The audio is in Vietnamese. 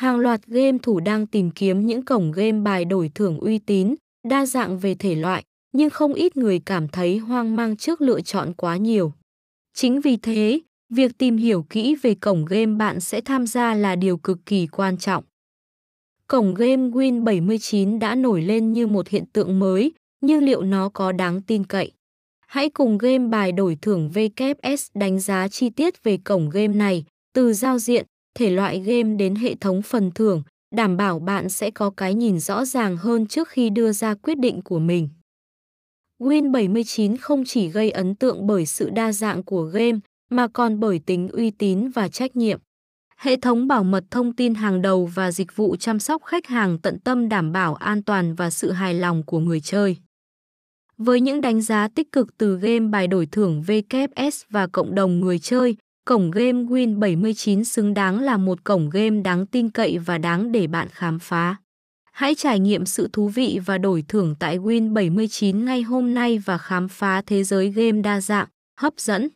Hàng loạt game thủ đang tìm kiếm những cổng game bài đổi thưởng uy tín, đa dạng về thể loại, nhưng không ít người cảm thấy hoang mang trước lựa chọn quá nhiều. Chính vì thế, việc tìm hiểu kỹ về cổng game bạn sẽ tham gia là điều cực kỳ quan trọng. Cổng game Win79 đã nổi lên như một hiện tượng mới, nhưng liệu nó có đáng tin cậy? Hãy cùng game bài đổi thưởng VKS đánh giá chi tiết về cổng game này, từ giao diện, thể loại game đến hệ thống phần thưởng, đảm bảo bạn sẽ có cái nhìn rõ ràng hơn trước khi đưa ra quyết định của mình. Win79 không chỉ gây ấn tượng bởi sự đa dạng của game, mà còn bởi tính uy tín và trách nhiệm. Hệ thống bảo mật thông tin hàng đầu và dịch vụ chăm sóc khách hàng tận tâm đảm bảo an toàn và sự hài lòng của người chơi. Với những đánh giá tích cực từ game bài đổi thưởng VKS và cộng đồng người chơi, cổng game Win79 xứng đáng là một cổng game đáng tin cậy và đáng để bạn khám phá. Hãy trải nghiệm sự thú vị và đổi thưởng tại Win79 ngay hôm nay và khám phá thế giới game đa dạng, hấp dẫn.